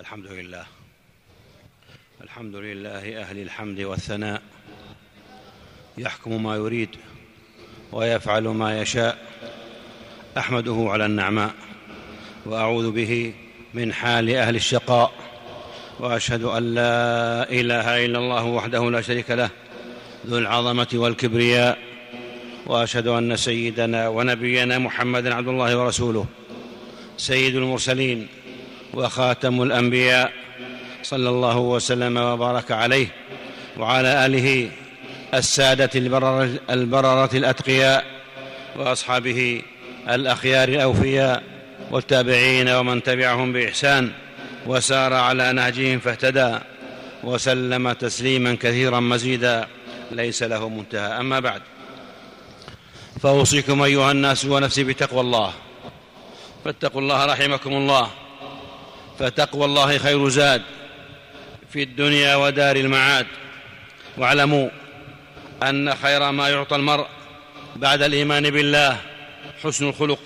الحمد لله. الحمد لله أهل الحمد والثناء. يحكم ما يريد ويفعل ما يشاء. أحمده على النعماء. وأعوذ به من حال أهل الشقاء. وأشهد أن لا إله إلا الله وحده لا شريك له ذو العظمة والكبرياء. وأشهد أن سيدنا ونبينا محمدا عبد الله ورسوله. سيد المرسلين. وخاتم الأنبياء صلى الله وسلم وبارك عليه وعلى آله السادة البرره, البررة الأتقياء وأصحابه الأخيار الأوفياء والتابعين ومن تبعهم بإحسان وسار على نهجهم فاهتدى وسلم تسليما كثيرا مزيدا ليس له منتهى. أما بعد فأوصيكم أيها الناس ونفسي بتقوى الله. فاتقوا الله رحمكم الله. فتقوى الله خير زاد في الدنيا ودار المعاد. واعلموا أن خير ما يعطى المرء بعد الإيمان بالله حسن الخلق.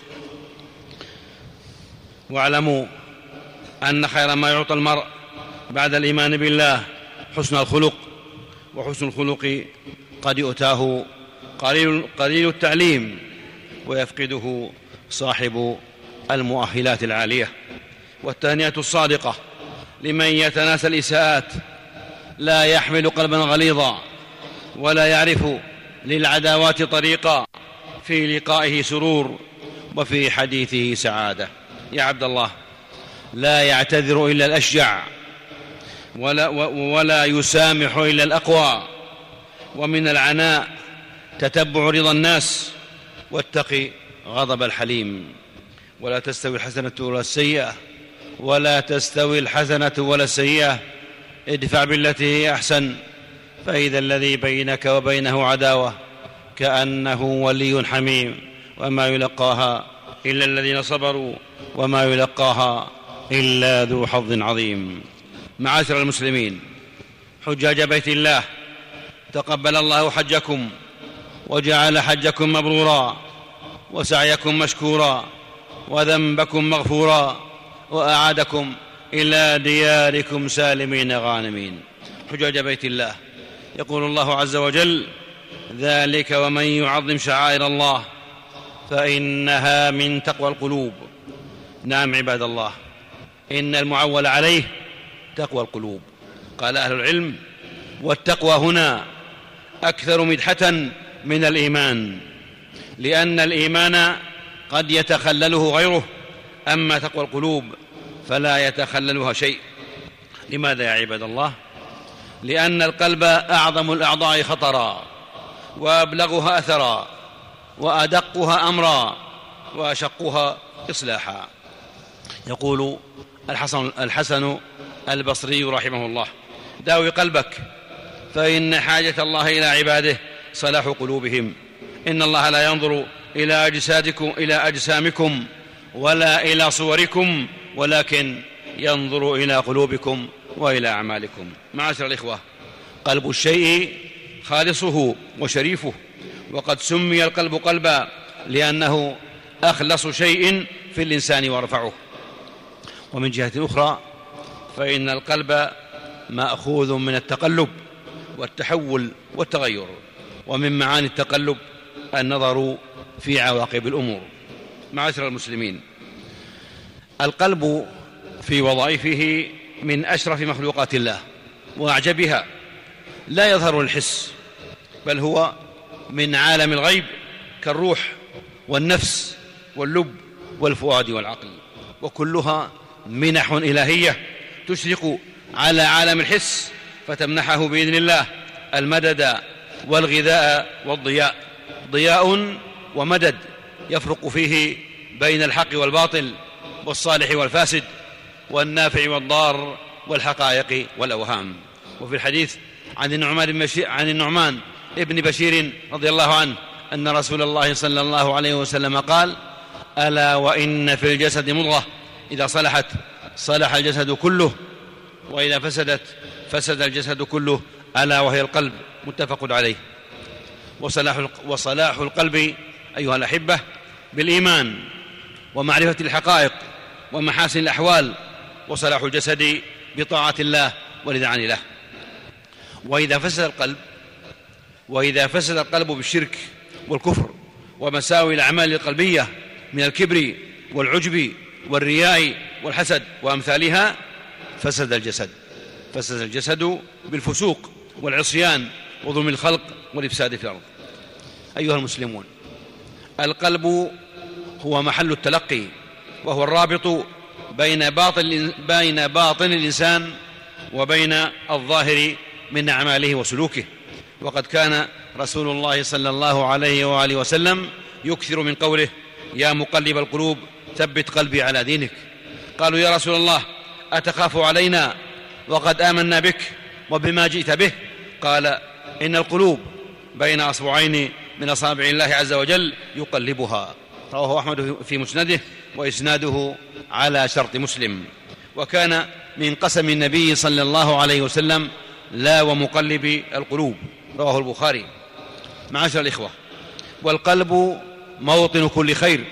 واعلموا أن خير ما يعطى المرء بعد الإيمان بالله حسن الخلق. وحسن الخلق قد يؤتاه قليل, قليل التعليم ويفقده صاحب المؤهلات العالية. والتهنئة الصادقة لمن يتناسى الإساءات لا يحمل قلبا غليظا ولا يعرف للعداوات طريقا في لقائه سرور وفي حديثه سعادة. يا عبد الله لا يعتذر إلا الأشجع ولا, ولا يسامح إلا الأقوى ومن العناء تتبع رضا الناس واتق غضب الحليم. ولا تستوي الحسنة ولا السيئة. ولا تستوي الحسنة ولا السيئة. ادفع بالتي هي أحسن. فإذا الذي بينك وبينه عداوة كأنه ولي حميم وما يلقاها إلا الذين صبروا وما يلقاها إلا ذو حظ عظيم. معاشر المسلمين حجاج بيت الله تقبل الله حجكم وجعل حجكم مبرورا وسعيكم مشكورا وذنبكم مغفورا. وأعادكم إلى دياركم سالمين غانمين. حجاج بيت الله. يقول الله عز وجل ذلك ومن يعظم شعائر الله فإنها من تقوى القلوب. نعم عباد الله. إن المعول عليه تقوى القلوب. قال أهل العلم والتقوى هنا أكثر مدحة من الإيمان لأن الإيمان قد يتخلله غيره أما تقوى القلوب فلا يتخللها شيء. لماذا يا عباد الله؟ لأن القلب أعظم الأعضاء خطرا وأبلغها أثرا وأدقها أمرا وأشقها إصلاحا. يقول الحسن الحسن البصري رحمه الله داوي قلبك فإن حاجة الله إلى عباده صلاح قلوبهم. إن الله لا ينظر إلى أجسادكم إلى أجسامكم. ولا إلى صوركم ولكن ينظر إلى قلوبكم وإلى أعمالكم. معاشر الإخوة قلب الشيء خالصه وشريفه وقد سمي القلب قلبا لأنه أخلص شيء في الإنسان وارفعه. ومن جهة أخرى فإن القلب مأخوذ من التقلب والتحول والتغير ومن معاني التقلب النظر في عواقب الأمور. معاشر المسلمين. القلب في وظائفه من أشرف مخلوقات الله وأعجبها. لا يظهر الحس بل هو من عالم الغيب كالروح والنفس واللب والفؤاد والعقل. وكلها منح إلهية تشرق على عالم الحس فتمنحه بإذن الله المدد والغذاء والضياء. ضياء ومدد يفرق فيه بين الحق والباطل والصالح والفاسد والنافع والضار والحقائق والأوهام. وفي الحديث عن النعمان عن النعمان ابن بشير رضي الله عنه أن رسول الله صلى الله عليه وسلم قال ألا وإن في الجسد مضغه إذا صلحت صلح الجسد كله وإذا فسدت فسد الجسد كله. ألا وهي القلب. متفق عليه. وصلاح وصلاح القلب أيها الأحبة بالإيمان. ومعرفة الحقائق ومحاسن الأحوال وصلاح الجسد بطاعة الله والإذعان له. وإذا فسد القلب وإذا فسد القلب بالشرك والكفر ومساوي الأعمال القلبية من الكبر والعجب والرياء والحسد وأمثالها فسد الجسد. فسد الجسد بالفسوق والعصيان وظلم الخلق والإفساد في الأرض. أيها المسلمون القلب هو محل التلقي وهو الرابط بين باطن الإنسان وبين الظاهر من أعماله وسلوكه. وقد كان رسول الله صلى الله عليه وآله وسلم يكثر من قوله يا مقلب القلوب ثبت قلبي على دينك قالوا يا رسول الله أتخاف علينا وقد آمنا بك وبما جئت به? قال إن القلوب بين أصبعين من أصابع الله عز وجل يقلبها رواه أحمد في مسنده وإسناده على شرط مسلم. وكان من قسم النبي صلى الله عليه وسلم لا ومقلب القلوب رواه البخاري. معاشر الإخوة والقلب موطن كل خير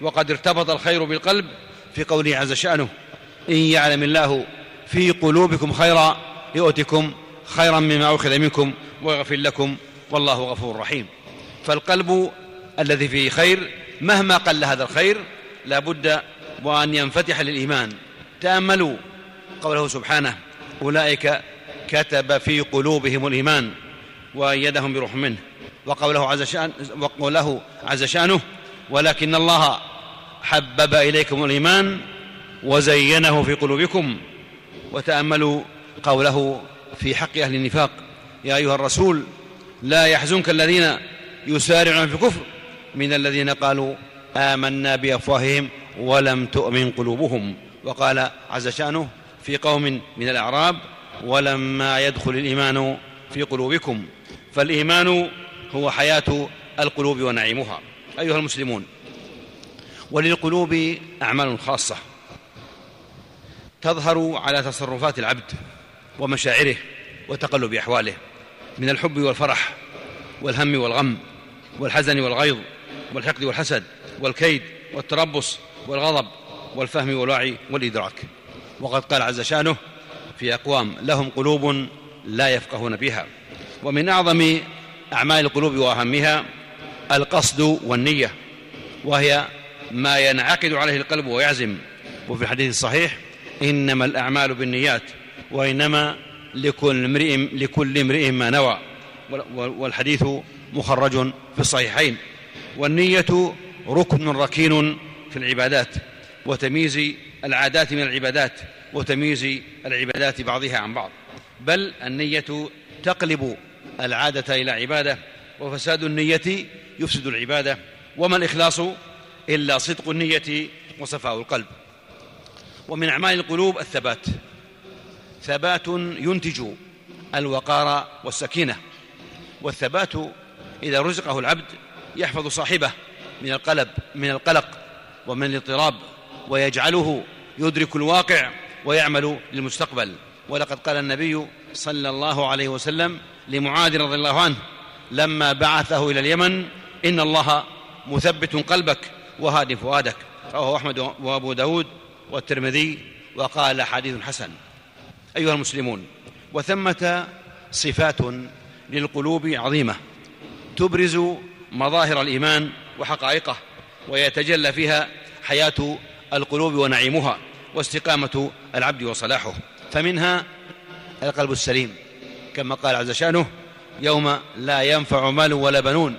وقد ارتبط الخير بالقلب في قوله عز شأنه إن يعلم الله في قلوبكم خيرا يؤتكم خيرا مما أخذ منكم ويغفر لكم والله غفور رحيم. فالقلب الذي فيه خير مهما قل هذا الخير لا بد وأن ينفتح للإيمان. تأملوا قوله سبحانه أولئك كتب في قلوبهم الإيمان وأيدهم بروح منه. وقوله عز, شأن وقوله عز شأنه ولكن الله حبب إليكم الإيمان وزينه في قلوبكم. وتأملوا قوله في حق أهل النفاق يا أيها الرسول لا يحزنك الذين يسارعون في الكفر من الذين قالوا آمنا بأفواههم ولم تؤمن قلوبهم. وقال عز شأنه في قوم من الأعراب ولما يدخل الإيمان في قلوبكم فالإيمان هو حياة القلوب ونعيمها. أيها المسلمون وللقلوب أعمال خاصة تظهر على تصرفات العبد ومشاعره وتقلب أحواله من الحب والفرح والهم والغم والحزن والغيظ والحقد والحسد والكيد والتربص والغضب والفهم والوعي والإدراك. وقد قال عز شأنه في أقوام لهم قلوب لا يفقهون بها. ومن أعظم أعمال القلوب وأهمها القصد والنية وهي ما ينعقد عليه القلب ويعزم. وفي الحديث الصحيح إنما الأعمال بالنيات وإنما لكل امرئ لكل امرئ ما نوى. والحديث مخرج في الصحيحين. والنية ركن ركين في العبادات وتمييز العادات من العبادات وتمييز العبادات بعضها عن بعض. بل النية تقلب العادة إلى عبادة وفساد النية يفسد العبادة وما الإخلاص إلا صدق النية وصفاء القلب. ومن أعمال القلوب الثبات ثبات ينتج الوقار والسكينة والثبات إذا رزقه العبد يحفظ صاحبه من القلب من القلق ومن الاضطراب ويجعله يدرك الواقع ويعمل للمستقبل. ولقد قال النبي صلى الله عليه وسلم لمعاذ رضي الله عنه لما بعثه إلى اليمن إن الله مثبت قلبك وهاد فؤادك. رواه أحمد وأبو داود والترمذي وقال حديث حسن. أيها المسلمون وثمة صفات للقلوب عظيمة تبرز مظاهر الإيمان وحقائقه ويتجلى فيها حياة القلوب ونعيمها واستقامة العبد وصلاحه. فمنها القلب السليم كما قال عز شأنه يوم لا ينفع مال ولا بنون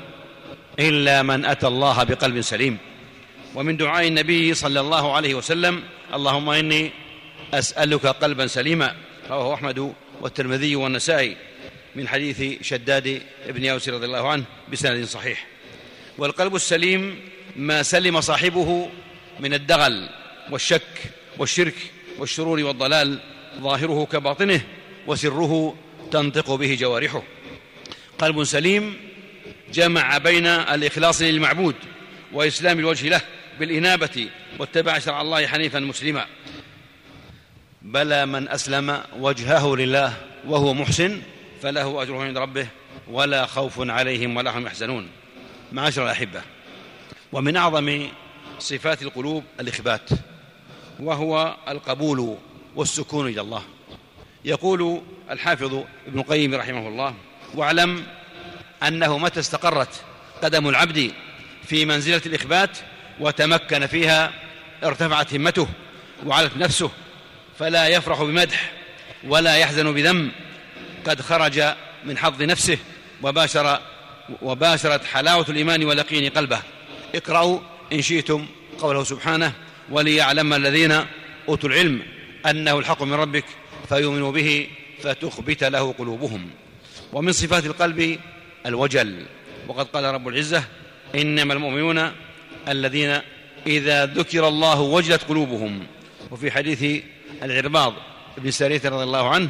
إلا من أتى الله بقلب سليم. ومن دعاء النبي صلى الله عليه وسلم اللهم إني أسألك قلبا سليما رواه أحمد والترمذي والنسائي. من حديث شداد بن يوس رضي الله عنه بسند صحيح. والقلب السليم ما سلم صاحبه من الدغل والشك والشرك والشرور والضلال ظاهره كباطنه وسره تنطق به جوارحه. قلب سليم جمع بين الإخلاص للمعبود وإسلام الوجه له بالإنابة واتبع شرع الله حنيفا مسلما. بلى من أسلم وجهه لله وهو محسن فله أجره عند ربه ولا خوف عليهم ولا هم يحزنون. معاشر الأحبة. ومن أعظم صفات القلوب الإخبات وهو القبول والسكون إلى الله. يقول الحافظ ابن القيم رحمه الله واعلم أنه متى استقرت قدم العبد في منزلة الإخبات وتمكن فيها ارتفعت همته وعلت نفسه فلا يفرح بمدح ولا يحزن بذم قد خرج من حظ نفسه وباشر وباشرت حلاوة الإيمان واليقين قلبه. اقرأوا إن شئتم قوله سبحانه وليعلم الذين أوتوا العلم أنه الحق من ربك فيؤمنوا به فتخبت له قلوبهم. ومن صفات القلب الوجل. وقد قال رب العزة إنما المؤمنون الذين إذا ذكر الله وجلت قلوبهم. وفي حديث العرباض بن سارية رضي الله عنه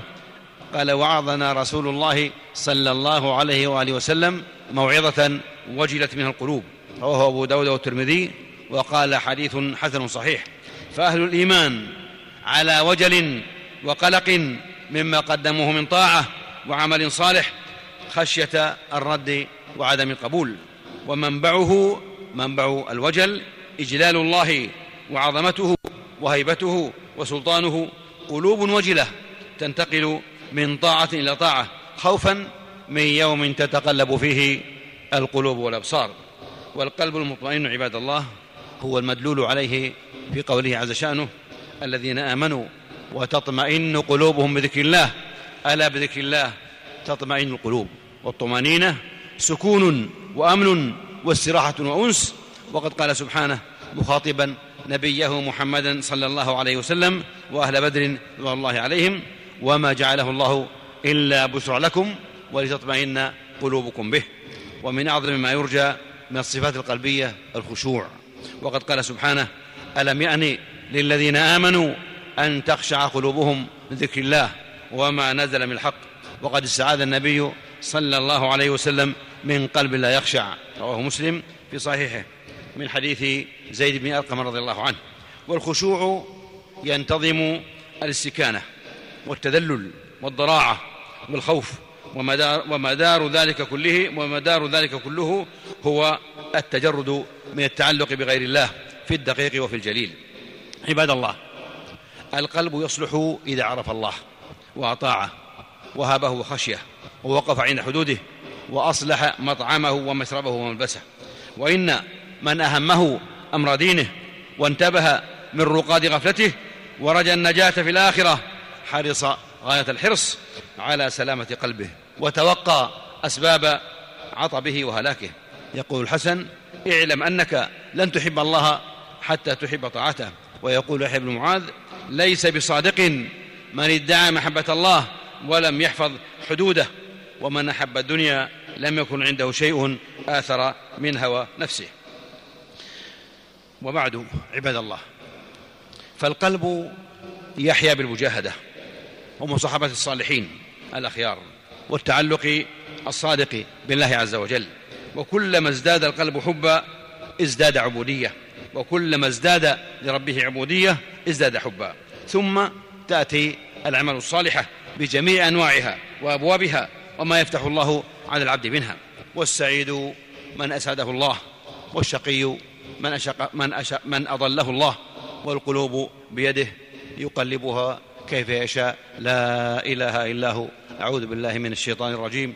قال وعظنا رسول الله صلى الله عليه وآله وسلم موعظة وجلت منها القلوب. رواه أبو داود والترمذي وقال حديث حسن صحيح. فأهل الإيمان على وجل وقلق مما قدموه من طاعة وعمل صالح خشية الرد وعدم القبول. ومنبعه منبع الوجل إجلال الله وعظمته وهيبته وسلطانه قلوب وجلة تنتقل من طاعة إلى طاعة خوفا من يوم تتقلب فيه القلوب والأبصار. والقلب المطمئن عباد الله هو المدلول عليه في قوله عز شأنه الذين آمنوا وتطمئن قلوبهم بذكر الله. ألا بذكر الله؟ تطمئن القلوب والطمأنينة. سكون وأمن واستراحة وأنس. وقد قال سبحانه مخاطبا نبيه محمدا صلى الله عليه وسلم وأهل بدر رضوان الله عليهم وما جعله الله إلا بشرى لكم ولتطمئن قلوبكم به. ومن أعظم ما يرجى من الصفات القلبية الخشوع. وقد قال سبحانه ألم يأن للذين آمنوا أن تخشع قلوبهم لذكر الله وما نزل من الحق؟ وقد استعاذ النبي صلى الله عليه وسلم من قلب لا يخشع. رواه مسلم في صحيحه من حديث زيد بن أرقم رضي الله عنه. والخشوع ينتظم الاستكانة. والتذلل والضراعة والخوف ومدار, ومدار ذلك كله ومدار ذلك كله هو التجرد من التعلق بغير الله في الدقيق وفي الجليل. عباد الله القلب يصلح إذا عرف الله وأطاعه وهابه وخشيه ووقف عند حدوده وأصلح مطعمه ومشربه وملبسه. وإن من أهمه أمر دينه وانتبه من رقاد غفلته ورجى النجاة في الآخرة حرص غاية الحرص على سلامة قلبه وتوقى أسباب عطبه وهلاكه. يقول الحسن اعلم أنك لن تحب الله حتى تحب طاعته. ويقول يحيى بن معاذ ليس بصادق من ادعى محبة الله ولم يحفظ حدوده ومن أحب الدنيا لم يكن عنده شيء آثر من هوى نفسه. وبعد عباد الله فالقلب يحيا بالمجاهدة. ومصاحبة الصالحين الأخيار والتعلق الصادق بالله عز وجل. وكلما ازداد القلب حبا ازداد عبودية. وكلما ازداد لربه عبودية ازداد حبا. ثم تأتي الأعمال الصالحة بجميع أنواعها وأبوابها وما يفتح الله على العبد منها. والسعيد من أسعده الله والشقي من, أشق من, أشق من أضله الله والقلوب بيده يقلبها كيف يشاء. لا إله إلا هو. أعوذ بالله من الشيطان الرجيم.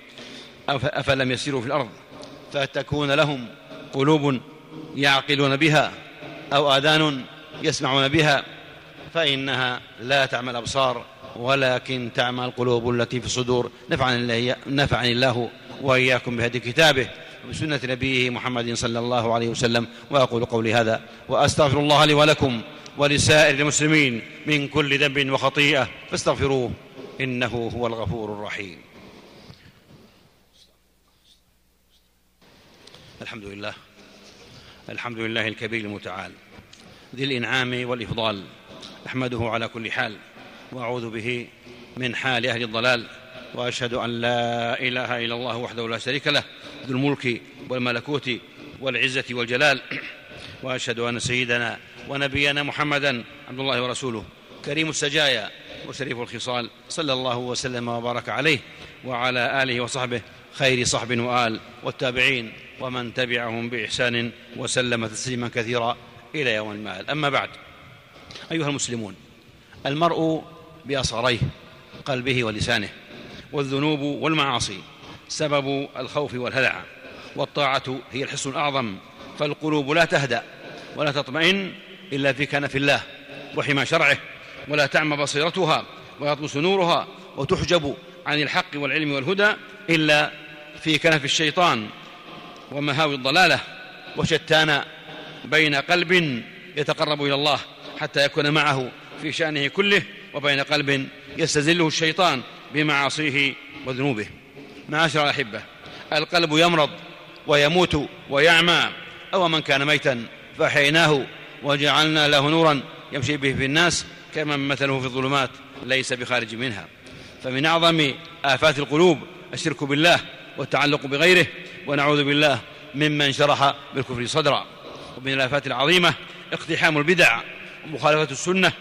أفلم يسيروا في الأرض فتكون لهم قلوب يعقلون بها أو آذان يسمعون بها فإنها لا تعمى الأبصار ولكن تعمى القلوب التي في الصدور. نفعني الله, وإياكم بهدي كتابه. وبسنة نبيه محمد صلى الله عليه وسلم وأقول قولي هذا وأستغفر الله لي ولكم ولسائر المسلمين من كل ذنب وخطيئة فاستغفروه إنه هو الغفور الرحيم. الحمد لله الحمد لله الكبير المتعال ذي الإنعام والإفضال أحمده على كل حال وأعوذ به من حال أهل الضلال وأشهد أن لا إله إلا الله وحده لا شريك له الملك والملكوت والعزة والجلال. وأشهد أن سيدنا ونبينا محمدا عبد الله ورسوله. كريم السجايا وشريف الخصال. صلى الله وسلم وبارك عليه وعلى آله وصحبه. خير صحب وآل والتابعين ومن تبعهم بإحسان وسلم تسليما كثيرا إلى يوم المآل. أما بعد أيها المسلمون المرء بأصغريه قلبه ولسانه والذنوب والمعاصي سبب الخوف والهلع. والطاعة هي الحصن الأعظم. فالقلوب لا تهدأ ولا تطمئن إلا في كنف الله وحمى شرعه. ولا تعمى بصيرتها ويطمس نورها وتحجب عن الحق والعلم والهدى إلا في كنف الشيطان. ومهاوي الضلالة وشتان بين قلب يتقرب إلى الله حتى يكون معه في شأنه كله وبين قلب يستزله الشيطان بمعاصيه وذنوبه. معاشر الأحبة القلب يمرض ويموت ويعمى. أو من كان ميتا فأحييناه وجعلنا له نورا يمشي به في الناس كمن مثله في الظلمات ليس بخارج منها. فمن أعظم آفات القلوب الشرك بالله والتعلق بغيره ونعوذ بالله ممن شرح بالكفر صدرا. ومن الآفات العظيمة اقتحام البدع ومخالفة السنة.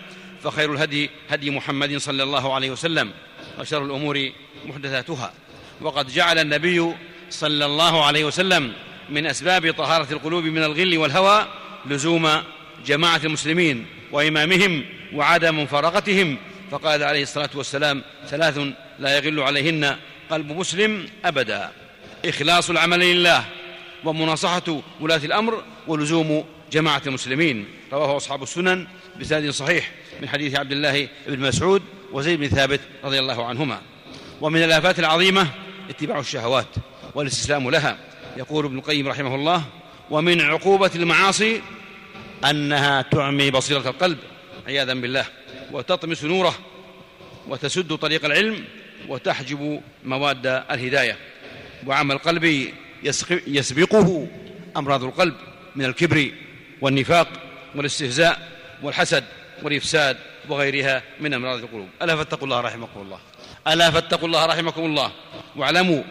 فخير الهدي هدي محمد صلى الله عليه وسلم وشر الأمور محدثاتها. وقد جعل النبي صلى الله عليه وسلم من أسباب طهارة القلوب من الغل والهوى لزوم جماعة المسلمين وإمامهم وعدم مفارقتهم. فقال عليه الصلاة والسلام ثلاث لا يغل عليهن قلب مسلم أبدا. إخلاص العمل لله ومناصحة ولاة الأمر ولزوم جماعة المسلمين. رواه أصحاب السنن بسند صحيح من حديث عبد الله بن مسعود وزيد بن ثابت رضي الله عنهما. ومن الآفات العظيمة اتباع الشهوات والاستسلام لها. يقول ابن القيم رحمه الله ومن عقوبة المعاصي أنها تعمي بصيرة القلب عياذا بالله وتطمس نوره وتسد طريق العلم وتحجب مواد الهداية. وعمل القلب يسبقه أمراض القلب من الكبر والنفاق والاستهزاء والحسد والإفساد وغيرها من أمراض القلوب. ألا فاتقوا الله رحمكم الله. ألا فاتقوا الله رحمكم الله. واعلموا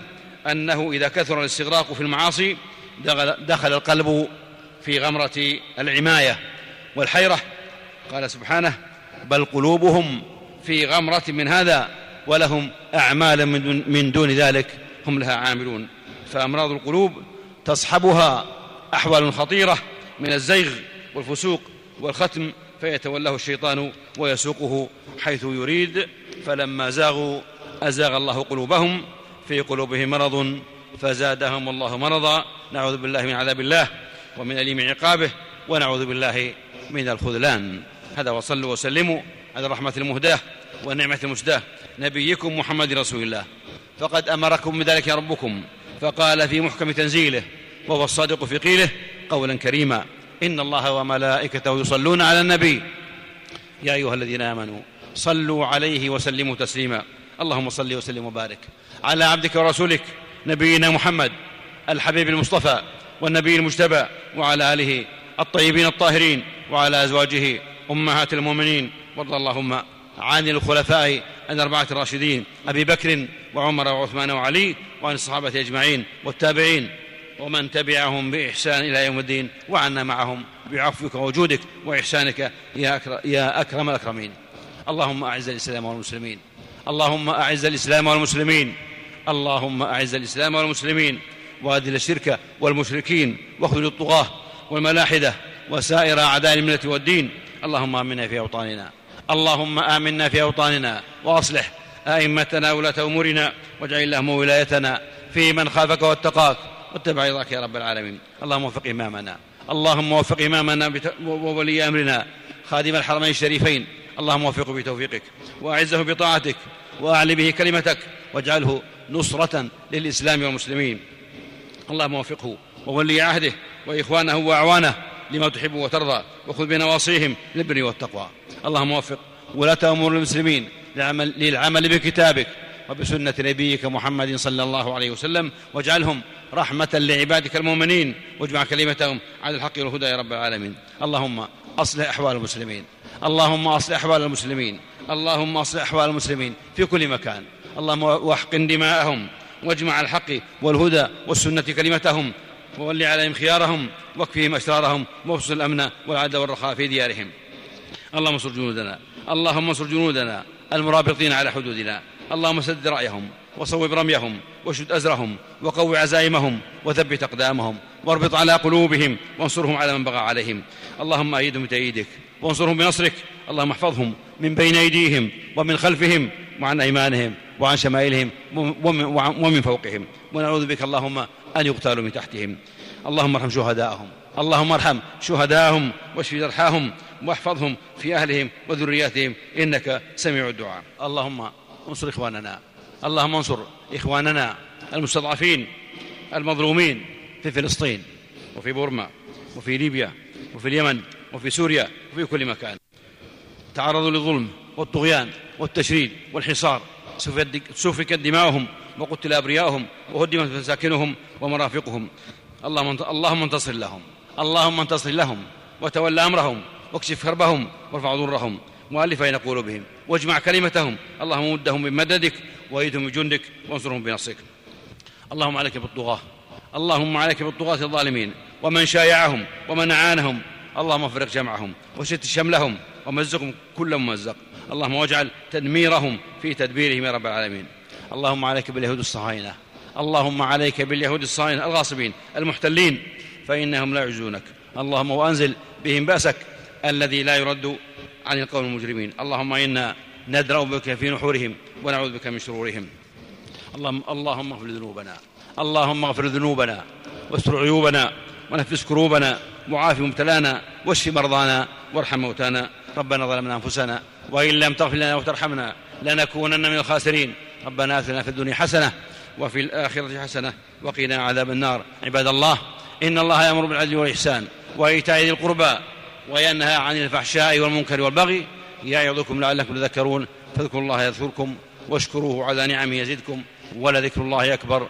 أنه إذا كثر الاستغراق في المعاصي دخل القلب في غمرة العماية والحيرة. قال سبحانه بل قلوبهم في غمرة من هذا ولهم أعمال من دون ذلك هم لها عاملون. فأمراض القلوب تصحبها أحوال خطيرة من الزيغ والفسوق والختم فيتولاه الشيطان ويسوقه حيث يريد. فلما زاغوا أزاغ الله قلوبهم في قلوبهم مرض فزادهم الله مرضا نعوذ بالله من عذاب الله ومن أليم عقابه ونعوذ بالله من الخذلان. هذا وصلوا وسلموا على الرحمة المهداة والنعمة المسداة نبيكم محمد رسول الله. فقد أمركم بذلك ربكم فقال في محكم تنزيله وهو الصادق في قيله قولا كريما إن الله وملائكته يصلون على النبي. يا أيها الذين آمنوا صلوا عليه وسلموا تسليما. اللهم صل وسلم وبارك على عبدك ورسولك نبينا محمد الحبيب المصطفى والنبي المجتبى وعلى آله الطيبين الطاهرين وعلى أزواجه أمهات المؤمنين. وارض اللهم عن الخلفاء الأربعة الراشدين أبي بكر وعمر وعثمان وعلي وعن الصحابة أجمعين والتابعين ومن تبعهم بإحسان إلى يوم الدين وعنا معهم بعفوك وجودك وإحسانك يا أكرم الأكرمين. اللهم أعز الإسلام والمسلمين. اللهم أعز الإسلام والمسلمين. اللهم أعز الإسلام والمسلمين. وأذل الشرك والمشركين. واخذل الطغاة والملاحدة وسائر أعداء الملة والدين. اللهم آمنا في أوطاننا. اللهم آمنا في أوطاننا. وأصلح أئمتنا ولاة أمورنا. واجعل اللهم ولايتنا في من خافك واتقاك. واتبع رضاك يا رب العالمين. اللهم وفق إمامنا. اللهم وفق إمامنا وولي أمرنا. خادم الحرمين الشريفين. اللهم وفقه بتوفيقك وأعزه بطاعتك وأعل به كلمتك واجعله نصرة للإسلام والمسلمين. اللهم وفقه وولي عهده وإخوانه وأعوانه لما تحب وترضى وخذ بنواصيهم للبر والتقوى. اللهم وفق ولاة أمور المسلمين للعمل, للعمل بكتابك وبسنة نبيك محمد صلى الله عليه وسلم واجعلهم رحمة لعبادك المؤمنين واجمع كلمتهم على الحق والهدى يا رب العالمين. اللهم أصلح أحوال المسلمين. اللهم أصلح أحوال المسلمين. اللهم أصلح أحوال المسلمين في كل مكان. اللهم وأحقن دماءهم واجمع الحق والهدى والسنة كلمتهم وول عليهم خيارهم واكفهم أشرارهم وابسط الأمن والعدل والرخاء في ديارهم. اللهم انصر جنودنا. اللهم انصر جنودنا المرابطين على حدودنا. اللهم سدد رأيهم وصوب رميهم وشد أزرهم وقو عزائمهم وثبت أقدامهم. واربط على قلوبهم وانصرهم على من بغى عليهم. اللهم أيدهم بتأييدك وانصرهم بنصرك. اللهم احفظهم من بين أيديهم ومن خلفهم وعن أيمانهم وعن شمائلهم ومن فوقهم. ونعوذ بك اللهم أن يقتالوا من تحتهم. اللهم ارحم شهداءهم. اللهم ارحم شهداءهم واشف جرحاهم واحفظهم في أهلهم وذرياتهم. إنك سميع الدعاء. اللهم انصر إخواننا. اللهم انصر إخواننا المستضعفين المظلومين. في فلسطين. وفي بورما وفي ليبيا وفي اليمن وفي سوريا وفي كل مكان. تعرضوا للظلم والطغيان والتشريد والحصار. سفكت دماؤهم وقتل أبرياؤهم وهدمت مساكنهم ومرافقهم. اللهم انتصر لهم. اللهم انتصر لهم. وتول أمرهم. واكشف كربهم وارفع ضرهم. مؤلف بين قلوبهم. واجمع كلمتهم. اللهم مدهم بمددك وأيدهم بجندك وانصرهم بنصرك. اللهم عليك بالطغاة. اللهم عليك بالطغاة الظالمين ومن شايعهم ومن أعانهم اللهم افرق جمعهم وشت شملهم ومزقهم كل ممزق. اللهم واجعل تدميرهم في تدبيرهم يا رب العالمين. اللهم عليك باليهود الصهاينة اللهم عليك باليهود الصهاينة الغاصبين المحتلين فإنهم لا يعجزونك اللهم وأنزل بهم بأسك الذي لا يرد عن القوم المجرمين. اللهم إنا ندرأ بك في نحورهم ونعوذ بك من شرورهم. اللهم اللهم اغفر ذنوبنا. اللهم اغفر ذنوبنا واستر عيوبنا ونفس كروبنا وعاف مبتلانا واشف مرضانا وارحم موتانا. ربنا ظلمنا أنفسنا وإن لم تغفر لنا وترحمنا لنكونن من الخاسرين. ربنا آتنا في الدنيا حسنة وفي الآخرة حسنة وقنا عذاب النار. عباد الله إن الله يأمر بالعدل والإحسان وإيتاء ذي القربى وينهى عن الفحشاء والمنكر والبغي يعظكم لعلكم تذكرون. فاذكروا الله يذكركم واشكروه على نعمه يزدكم ولذكر الله أكبر.